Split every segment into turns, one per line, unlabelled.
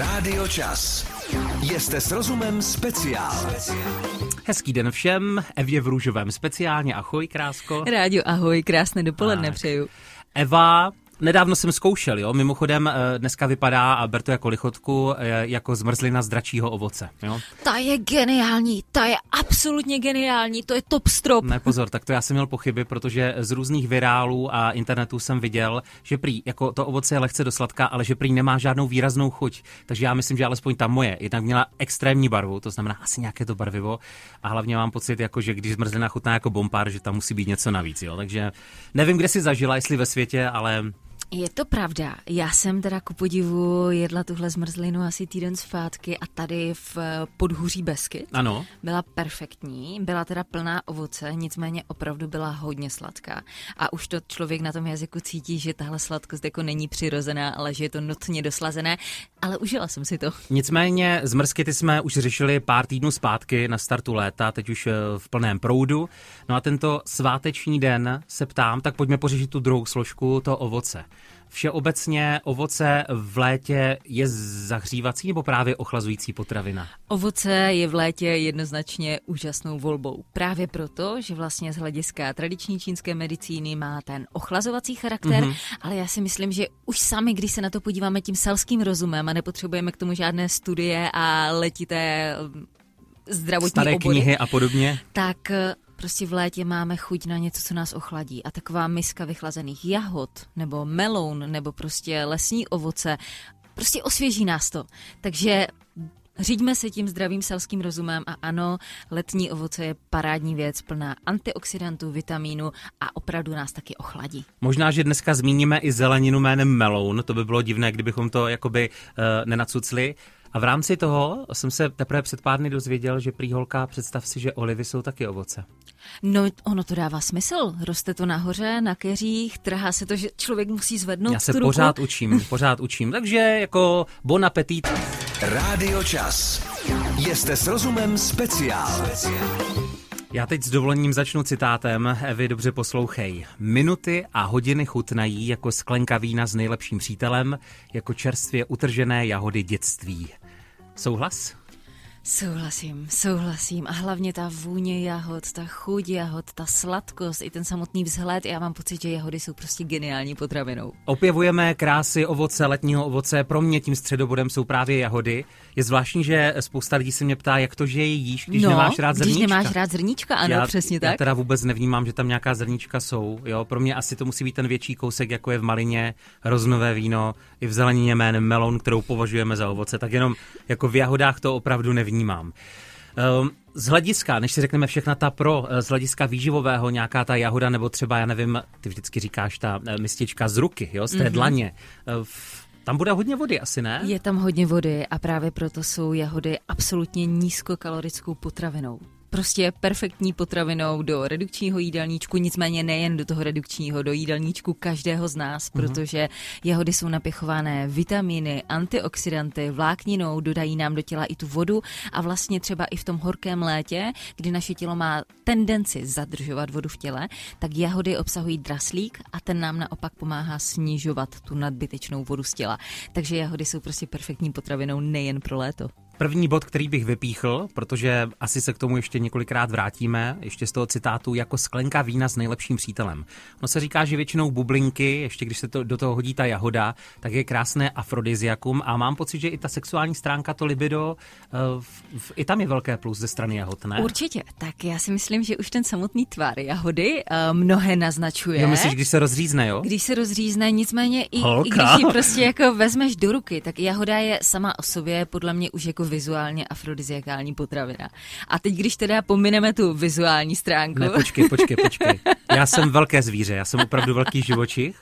Rádio Čas. Jste s rozumem speciál.
Hezký den všem, Evě v růžovém speciálně, ahoj krásko.
Rádio, ahoj, krásné dopoledne tak. přeju.
Eva Nedávno jsem zkoušel, jo. Mimochodem eh, dneska vypadá, a ber to jako lichotku, eh, jako zmrzlina z dračího ovoce, jo.
Ta je geniální, ta je absolutně geniální, to je top strop.
Ne, pozor, tak to já jsem měl pochyby, protože z různých virálů a internetu jsem viděl, že prý, jako to ovoce je lehce dosladká, ale že prý nemá žádnou výraznou chuť. Takže já myslím, že alespoň ta moje, jednak měla extrémní barvu, to znamená asi nějaké to barvivo. A hlavně mám pocit, jako, že když zmrzlina chutná jako bombár, že tam musí být něco navíc, jo. Takže nevím, kde si zažila, jestli ve světě, ale
je to pravda. Já jsem teda ku podivu jedla tuhle zmrzlinu asi týden zpátky a tady v podhůří Beskyt.
Ano.
Byla perfektní, byla teda plná ovoce, nicméně opravdu byla hodně sladká. A už to člověk na tom jazyku cítí, že tahle sladkost jako není přirozená, ale že je to nutně doslazené. Ale užila jsem si to.
Nicméně zmrzky ty jsme už řešili pár týdnů zpátky na startu léta, teď už eh, v plném proudu. No a tento sváteční den se ptám, tak pojďme pořešit tu druhou složku, to ovoce. Všeobecně ovoce v létě je zahřívací nebo právě ochlazující potravina?
Ovoce je v létě jednoznačně úžasnou volbou. Právě proto, že vlastně z hlediska tradiční čínské medicíny má ten ochlazovací charakter, mm-hmm. ale já si myslím, že už sami, když se na to podíváme tím selským rozumem a nepotřebujeme k tomu žádné studie a letité zdravotní
Staré
obory,
knihy a podobně,
tak Prostě v létě máme chuť na něco, co nás ochladí. A taková miska vychlazených jahod, nebo meloun, nebo prostě lesní ovoce, prostě osvěží nás to. Takže Říďme se tím zdravým selským rozumem a ano, letní ovoce je parádní věc, plná antioxidantů, vitamínu a opravdu nás taky ochladí.
Možná, že dneska zmíníme i zeleninu jménem meloun, to by bylo divné, kdybychom to jakoby uh, nenacucli. A v rámci toho jsem se teprve před pár dny dozvěděl, že prý holka, představ si, že olivy jsou taky ovoce.
No, ono to dává smysl. Roste to nahoře, na keřích, trhá se to, že člověk musí zvednout
Já se
tu
pořád
ruku.
učím, pořád učím. Takže jako bon appetit.
Rádio Čas. Jste s rozumem speciál.
Já teď s dovolením začnu citátem. Evi, dobře poslouchej. Minuty a hodiny chutnají jako sklenka vína s nejlepším přítelem, jako čerstvě utržené jahody dětství. Souhlas?
Souhlasím, souhlasím. A hlavně ta vůně jahod, ta chuť jahod, ta sladkost, i ten samotný vzhled. Já mám pocit, že jahody jsou prostě geniální potravinou.
Opěvujeme krásy ovoce, letního ovoce. Pro mě tím středobodem jsou právě jahody. Je zvláštní, že spousta lidí se mě ptá, jak to, že je jíš, když
no,
nemáš rád zrníčka.
Když nemáš rád zrníčka, ano,
já,
přesně tak.
Já teda vůbec nevnímám, že tam nějaká zrníčka jsou. Jo? Pro mě asi to musí být ten větší kousek, jako je v malině, roznové víno, i v zelenině jménem melon, kterou považujeme za ovoce. Tak jenom jako v jahodách to opravdu nevnímám. Um, z hlediska, než si řekneme všechna ta pro, z hlediska výživového, nějaká ta jahoda, nebo třeba, já nevím, ty vždycky říkáš ta eh, mistička z ruky, jo, z té mm-hmm. dlaně. Uh, tam bude hodně vody asi, ne?
Je tam hodně vody a právě proto jsou jahody absolutně nízkokalorickou potravinou prostě perfektní potravinou do redukčního jídelníčku, nicméně nejen do toho redukčního, do jídelníčku každého z nás, mm-hmm. protože jahody jsou napěchované vitamíny, antioxidanty, vlákninou, dodají nám do těla i tu vodu a vlastně třeba i v tom horkém létě, kdy naše tělo má tendenci zadržovat vodu v těle, tak jahody obsahují draslík a ten nám naopak pomáhá snižovat tu nadbytečnou vodu z těla. Takže jahody jsou prostě perfektní potravinou nejen pro léto.
První bod, který bych vypíchl, protože asi se k tomu ještě několikrát vrátíme, ještě z toho citátu, jako sklenka vína s nejlepším přítelem. No se říká, že většinou bublinky, ještě když se to, do toho hodí ta jahoda, tak je krásné afrodiziakum a mám pocit, že i ta sexuální stránka, to libido, uh, v, v, i tam je velké plus ze strany jahod, ne?
Určitě. Tak já si myslím, že už ten samotný tvar jahody uh, mnohé naznačuje.
Jo, myslíš, když se rozřízne, jo?
Když se rozřízne, nicméně i,
Holka.
i když ji prostě jako vezmeš do ruky, tak jahoda je sama o sobě podle mě už jako vizuálně afrodiziakální potravina. A teď, když teda pomineme tu vizuální stránku.
Ne, počkej, počkej, počkej. Já jsem velké zvíře, já jsem opravdu velký živočich.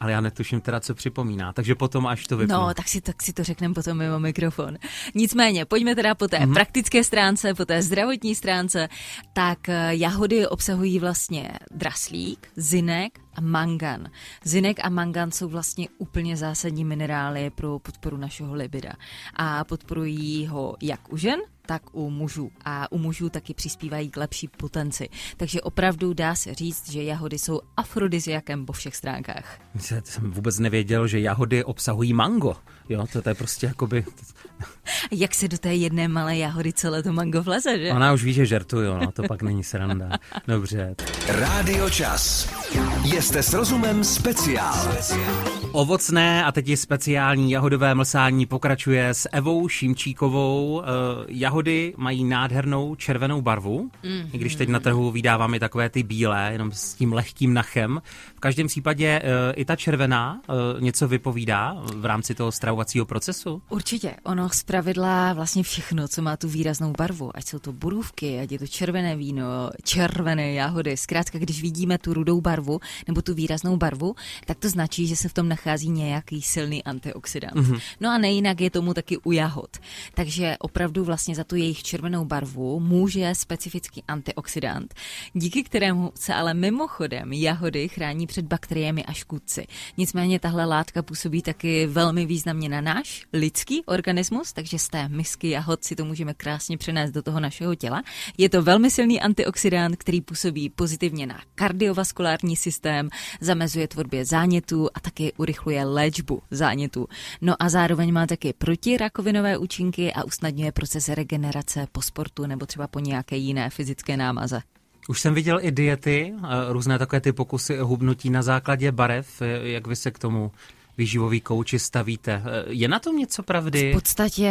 Ale já netuším teda, co připomíná, takže potom až to vypnu.
No, tak si, tak si to řekneme potom mimo mikrofon. Nicméně, pojďme teda po té mm-hmm. praktické stránce, po té zdravotní stránce. Tak eh, jahody obsahují vlastně draslík, zinek, a mangan. Zinek a mangan jsou vlastně úplně zásadní minerály pro podporu našeho libida a podporují ho jak u žen, tak u mužů. A u mužů taky přispívají k lepší potenci. Takže opravdu dá se říct, že jahody jsou afrodiziakem po všech stránkách.
Já jsem vůbec nevěděl, že jahody obsahují mango. Jo, to, to je prostě jakoby...
Jak se do té jedné malé jahody celé to mango vleze, že?
Ona už ví, že žertuju, no, to pak není sranda. Dobře.
Rádio Čas. Jste s rozumem speciál.
Ovocné a teď je speciální jahodové mlsání pokračuje s Evou Šimčíkovou. Eh, jahody mají nádhernou červenou barvu, mm. i když teď na trhu vydáváme takové ty bílé, jenom s tím lehkým nachem. V každém případě eh, i ta červená eh, něco vypovídá v rámci toho stravovacího procesu?
Určitě. Ono zpravidla vlastně všechno, co má tu výraznou barvu, ať jsou to borůvky, ať je to červené víno, červené jahody. Zkrátka, když vidíme tu rudou barvu nebo tu výraznou barvu, tak to značí, že se v tom nachází nějaký silný antioxidant. Mm-hmm. No a nejinak je tomu taky u jahod. Takže opravdu vlastně za tu jejich červenou barvu může specifický antioxidant, díky kterému se ale mimochodem jahody chrání před bakteriemi a škůdci. Nicméně tahle látka působí taky velmi významně na náš lidský organismus, takže z té misky jahod si to můžeme krásně přenést do toho našeho těla. Je to velmi silný antioxidant, který působí pozitivně na kardiovaskulární systém, zamezuje tvorbě zánětů a taky urychluje léčbu zánětů. No a zároveň má taky protirakovinové účinky a usnadňuje proces regenerace po sportu nebo třeba po nějaké jiné fyzické námaze.
Už jsem viděl i diety, různé takové ty pokusy hubnutí na základě barev. Jak vy se k tomu výživový kouči stavíte. Je na tom něco pravdy?
V podstatě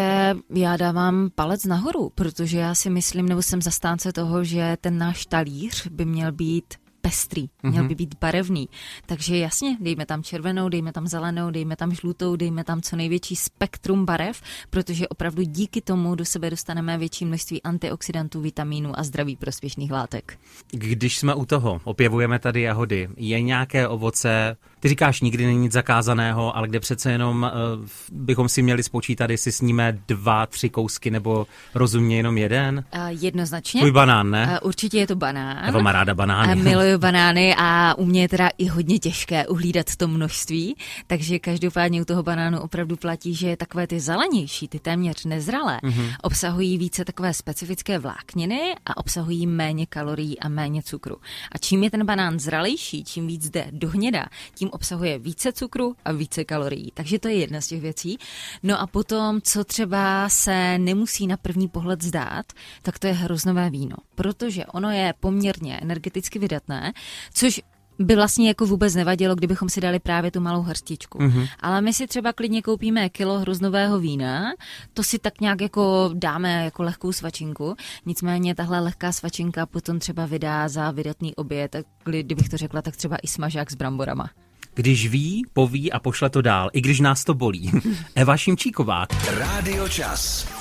já dávám palec nahoru, protože já si myslím, nebo jsem zastánce toho, že ten náš talíř by měl být pestrý, měl mm-hmm. by být barevný. Takže jasně, dejme tam červenou, dejme tam zelenou, dejme tam žlutou, dejme tam co největší spektrum barev, protože opravdu díky tomu do sebe dostaneme větší množství antioxidantů, vitamínů a zdraví prospěšných látek.
Když jsme u toho, opěvujeme tady jahody, je nějaké ovoce, ty říkáš, nikdy není nic zakázaného, ale kde přece jenom uh, bychom si měli spočítat, jestli sníme dva, tři kousky nebo rozumně jenom jeden?
Uh, jednoznačně.
Tvůj banán, ne?
Uh, určitě je to banán.
Eva má ráda banány.
Uh, miluju banány a u mě je teda i hodně těžké uhlídat to množství, takže každopádně u toho banánu opravdu platí, že takové ty zelenější, ty téměř nezralé, uh-huh. obsahují více takové specifické vlákniny a obsahují méně kalorií a méně cukru. A čím je ten banán zralejší, čím víc jde do hněda, tím obsahuje více cukru a více kalorií. Takže to je jedna z těch věcí. No a potom, co třeba se nemusí na první pohled zdát, tak to je hroznové víno. Protože ono je poměrně energeticky vydatné, což by vlastně jako vůbec nevadilo, kdybychom si dali právě tu malou hrstičku. Mm-hmm. Ale my si třeba klidně koupíme kilo hroznového vína, to si tak nějak jako dáme jako lehkou svačinku, nicméně tahle lehká svačinka potom třeba vydá za vydatný oběd, tak kdybych to řekla, tak třeba i smažák s bramborama.
Když ví, poví a pošle to dál, i když nás to bolí. Eva Šimčíková.
Rádio Čas.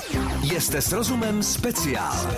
Jste s rozumem speciál.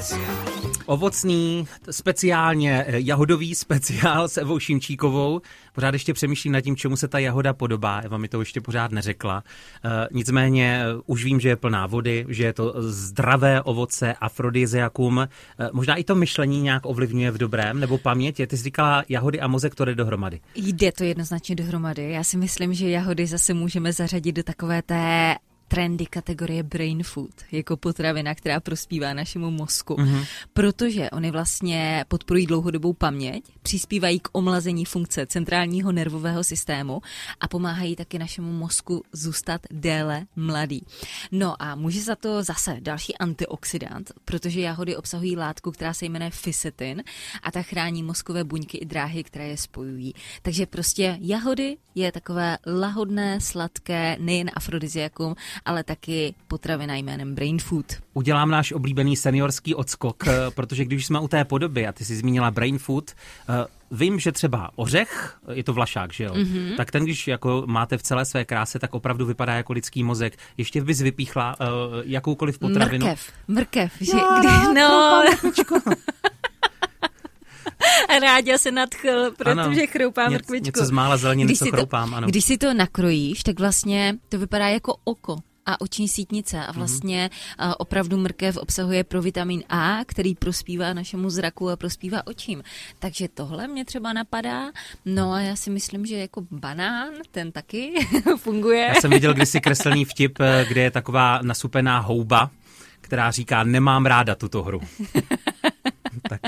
Ovocný, speciálně eh, jahodový speciál s Evou Šimčíkovou. Pořád ještě přemýšlím nad tím, čemu se ta jahoda podobá. Eva mi to ještě pořád neřekla. E, nicméně eh, už vím, že je plná vody, že je to zdravé ovoce, afrodiziakum. E, možná i to myšlení nějak ovlivňuje v dobrém, nebo paměť. Ty jsi říkala jahody a mozek, to jde dohromady.
Jde to jednoznačně dohromady. Já si myslím, že jahody zase můžeme zařadit do takové té trendy kategorie brain food, jako potravina, která prospívá našemu mozku, mm-hmm. protože oni vlastně podporují dlouhodobou paměť, přispívají k omlazení funkce centrálního nervového systému a pomáhají taky našemu mozku zůstat déle mladý. No a může za to zase další antioxidant, protože jahody obsahují látku, která se jmenuje fisetin a ta chrání mozkové buňky i dráhy, které je spojují. Takže prostě jahody je takové lahodné, sladké, nejen afrodiziakum, ale taky potravina jménem Brain Food.
Udělám náš oblíbený seniorský odskok, eh, protože když jsme u té podoby, a ty jsi zmínila Brain Food, eh, Vím, že třeba ořech, je to vlašák, že jo? Mm-hmm. Tak ten, když jako máte v celé své kráse, tak opravdu vypadá jako lidský mozek. Ještě bys vypíchla uh, jakoukoliv potravinu.
Mrkev, mrkev, že kdy, no. Ráďa se nadchl, protože ano, chroupá mrkvičku.
Něco z mála zeleně, něco chroupám, ano.
Když si to nakrojíš, tak vlastně to vypadá jako oko a oční sítnice. A vlastně mm-hmm. opravdu mrkev obsahuje provitamin A, který prospívá našemu zraku a prospívá očím. Takže tohle mě třeba napadá. No a já si myslím, že jako banán, ten taky funguje.
Já jsem viděl kdysi kreslený vtip, eh, kde je taková nasupená houba, která říká, nemám ráda tuto hru. tak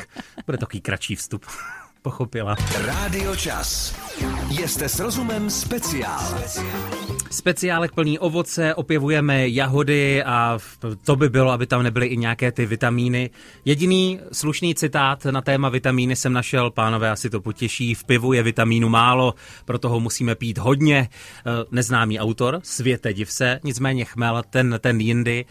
bude takový kratší vstup. Pochopila.
Rádio Čas. Jste s rozumem speciál.
Speciálek plný ovoce, opěvujeme jahody a to by bylo, aby tam nebyly i nějaké ty vitamíny. Jediný slušný citát na téma vitamíny jsem našel, pánové asi to potěší, v pivu je vitamínu málo, proto ho musíme pít hodně. Eh, neznámý autor, světe div se, nicméně chmel, ten, ten jindy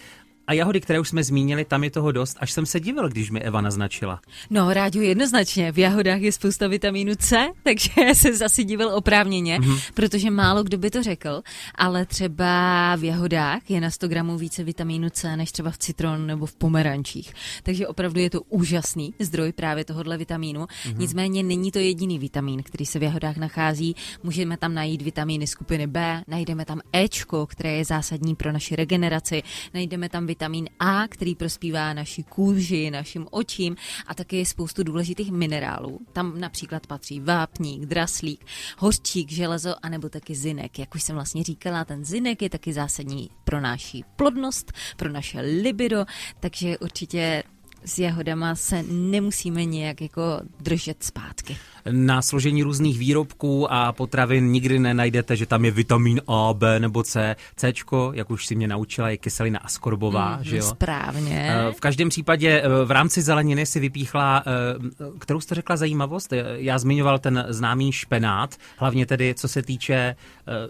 a jahody, které už jsme zmínili, tam je toho dost, až jsem se divil, když mi Eva naznačila.
No, rádiu jednoznačně. V jahodách je spousta vitamínu C, takže se zase divil oprávněně, mm-hmm. protože málo kdo by to řekl, ale třeba v jahodách je na 100 gramů více vitamínu C než třeba v citronu nebo v pomerančích. Takže opravdu je to úžasný zdroj právě tohohle vitamínu. Mm-hmm. Nicméně není to jediný vitamin, který se v jahodách nachází. Můžeme tam najít vitamíny skupiny B, najdeme tam Ečko, které je zásadní pro naši regeneraci, najdeme tam vitamin A, který prospívá naší kůži, našim očím a také spoustu důležitých minerálů. Tam například patří vápník, draslík, hořčík, železo a nebo taky zinek. Jak už jsem vlastně říkala, ten zinek je taky zásadní pro naši plodnost, pro naše libido, takže určitě s jahodama se nemusíme nějak jako držet zpátky.
Na složení různých výrobků a potravin nikdy nenajdete, že tam je vitamin A, B nebo C. C, jak už si mě naučila, je kyselina askorbová, mm, že jo?
Správně.
Eh, v každém případě eh, v rámci zeleniny si vypíchla, eh, kterou jste řekla zajímavost, já zmiňoval ten známý špenát, hlavně tedy co se týče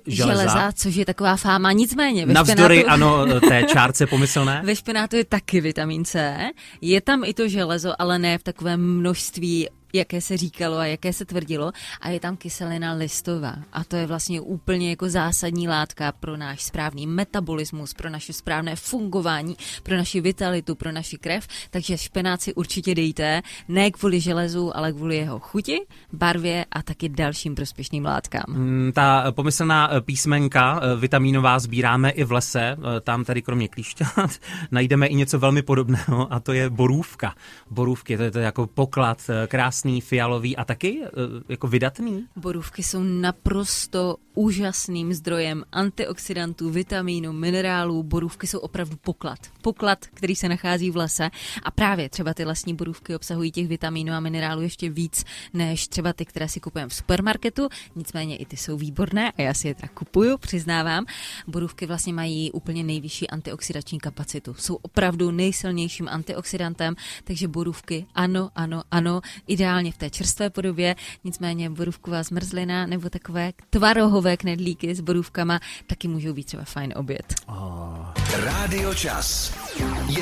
železa. Železa,
což je taková fáma, nicméně. Ve
Navzdory, špenátu... ano, té čárce pomyslné.
Ve špenátu je taky vitamin C, je tam i to železo, ale ne v takovém množství jaké se říkalo a jaké se tvrdilo. A je tam kyselina listová. A to je vlastně úplně jako zásadní látka pro náš správný metabolismus, pro naše správné fungování, pro naši vitalitu, pro naši krev, takže špenáci určitě dejte, ne kvůli železu, ale kvůli jeho chuti, barvě a taky dalším prospěšným látkám.
Mm, ta pomyslná eh, písmenka eh, vitamínová sbíráme i v lese, eh, tam tady kromě klíšťat najdeme i něco velmi podobného a to je borůvka. Borůvky, to je to jako poklad krásný krásný, fialový a taky eh, jako vydatný.
Borůvky jsou naprosto úžasným zdrojem antioxidantů, vitamínů, minerálů. Borůvky jsou opravdu poklad. Poklad, který se nachází v lese. A právě třeba ty lesní borůvky obsahují těch vitamínů a minerálů ještě víc než třeba ty, které si kupujeme v supermarketu. Nicméně i ty jsou výborné a já si je tak kupuju, přiznávám. Borůvky vlastně mají úplně nejvyšší antioxidační kapacitu. Jsou opravdu nejsilnějším antioxidantem, takže borůvky ano, ano, ano, ideálně v té čerstvé podobě. Nicméně borůvková zmrzlina nebo takové tvarohové knedlíky s borůvkama taky můžou být třeba fajn oběd. Oh.
Rádio Čas.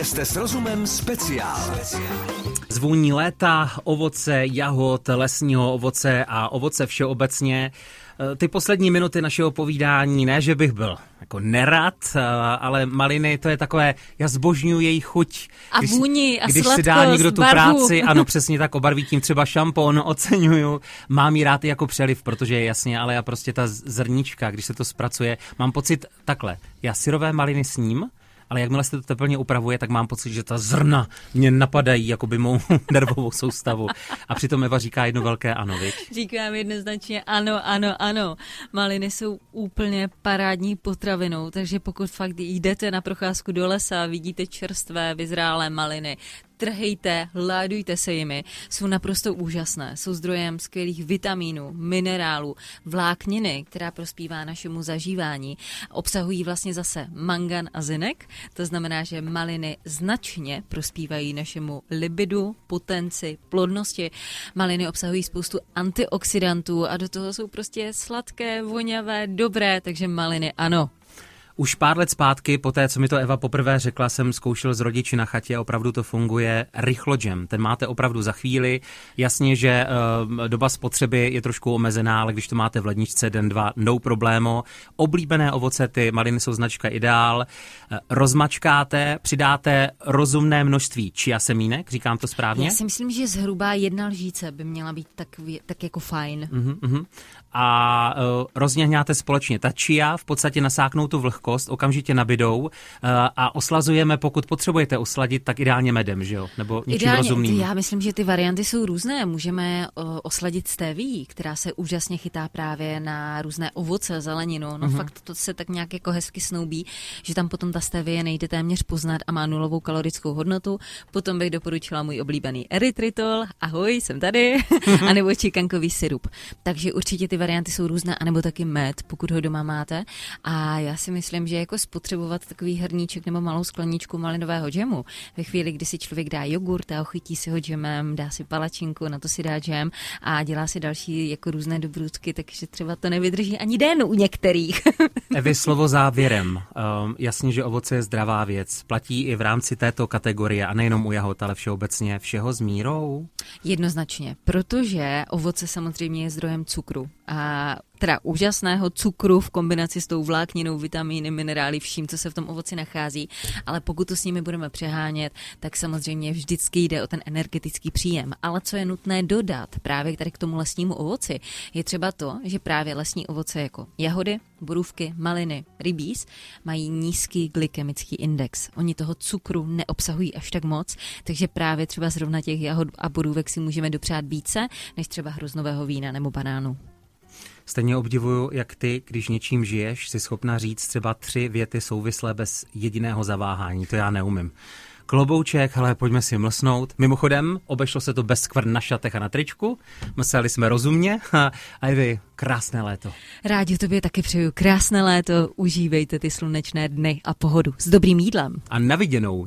Jste s rozumem speciál.
Zvůní léta, ovoce, jahod, lesního ovoce a ovoce všeobecně. Eh, ty poslední minuty našeho povídání, ne, že bych byl jako nerad, eh, ale maliny, to je takové, já zbožňuji jejich chuť.
A když, vůni a
Když
sladkost,
si dá někdo tu
barvu.
práci, ano, přesně tak, obarví tím třeba šampon, oceňuju. Mám ji rád i jako přeliv, protože je jasně, ale já prostě ta zrnička, když se to zpracuje, mám pocit takhle, já syrové maliny sním, ale jakmile se to teplně upravuje, tak mám pocit, že ta zrna mě napadají jako by mou nervovou soustavu. A přitom Eva říká jedno velké ano, viď?
Říkám jednoznačně ano, ano, ano. Maliny jsou úplně parádní potravinou, takže pokud fakt jdete na procházku do lesa a vidíte čerstvé, vyzrálé maliny, trhejte, ládujte se jimi. Jsou naprosto úžasné. Jsou zdrojem skvělých vitamínů, minerálů, vlákniny, která prospívá našemu zažívání. Obsahují vlastně zase mangan a zinek. To znamená, že maliny značně prospívají našemu libidu, potenci, plodnosti. Maliny obsahují spoustu antioxidantů a do toho jsou prostě sladké, voňavé, dobré, takže maliny ano,
už pár let zpátky, po té, co mi to Eva poprvé řekla, jsem zkoušel s rodiči na chatě a opravdu to funguje. Rychlo jam, ten máte opravdu za chvíli. Jasně, že uh, doba spotřeby je trošku omezená, ale když to máte v ledničce den, dva, no problémo. Oblíbené ovoce, ty maliny jsou značka ideál. Uh, rozmačkáte, přidáte rozumné množství čia semínek, říkám to správně?
Já si myslím, že zhruba jedna lžíce by měla být tak, tak jako fajn.
Uh-huh, uh-huh. A uh, rozněhňáte společně. Ta čia v podstatě nasáknou tu vlhkost vlhkost, okamžitě nabidou eh, a oslazujeme, pokud potřebujete osladit, tak ideálně medem, že jo? Nebo něčím
Ideálně,
rozumným.
Já myslím, že ty varianty jsou různé. Můžeme o, osladit stéví, která se úžasně chytá právě na různé ovoce, zeleninu. No mm-hmm. fakt to se tak nějak jako hezky snoubí, že tam potom ta stévie nejde téměř poznat a má nulovou kalorickou hodnotu. Potom bych doporučila můj oblíbený erytritol. Ahoj, jsem tady. a nebo čikankový syrup. Takže určitě ty varianty jsou různé, anebo taky med, pokud ho doma máte. A já si myslím, že jako spotřebovat takový hrníček nebo malou skleničku malinového džemu, ve chvíli, kdy si člověk dá jogurt a ochytí si ho džemem, dá si palačinku, na to si dá džem a dělá si další jako různé dobrůdky, takže třeba to nevydrží ani den u některých.
Evy, slovo závěrem. Um, jasně, že ovoce je zdravá věc. Platí i v rámci této kategorie a nejenom u jahod, ale všeobecně všeho s mírou?
Jednoznačně, protože ovoce samozřejmě je zdrojem cukru a teda úžasného cukru v kombinaci s tou vlákninou, vitamíny, minerály, vším, co se v tom ovoci nachází, ale pokud to s nimi budeme přehánět, tak samozřejmě vždycky jde o ten energetický příjem. Ale co je nutné dodat právě tady k tomu lesnímu ovoci, je třeba to, že právě lesní ovoce jako jahody, borůvky, maliny, rybíz mají nízký glykemický index. Oni toho cukru neobsahují až tak moc, takže právě třeba zrovna těch jahod a borůvek si můžeme dopřát více, než třeba hroznového vína nebo banánu.
Stejně obdivuju, jak ty, když něčím žiješ, si schopna říct třeba tři věty souvislé bez jediného zaváhání. To já neumím. Klobouček, hele, pojďme si mlsnout. Mimochodem, obešlo se to bez skvrn na šatech a na tričku. Mlseli jsme rozumně. A vy, krásné léto.
Rádi tobě taky přeju krásné léto. Užívejte ty slunečné dny a pohodu s dobrým jídlem.
A naviděnou.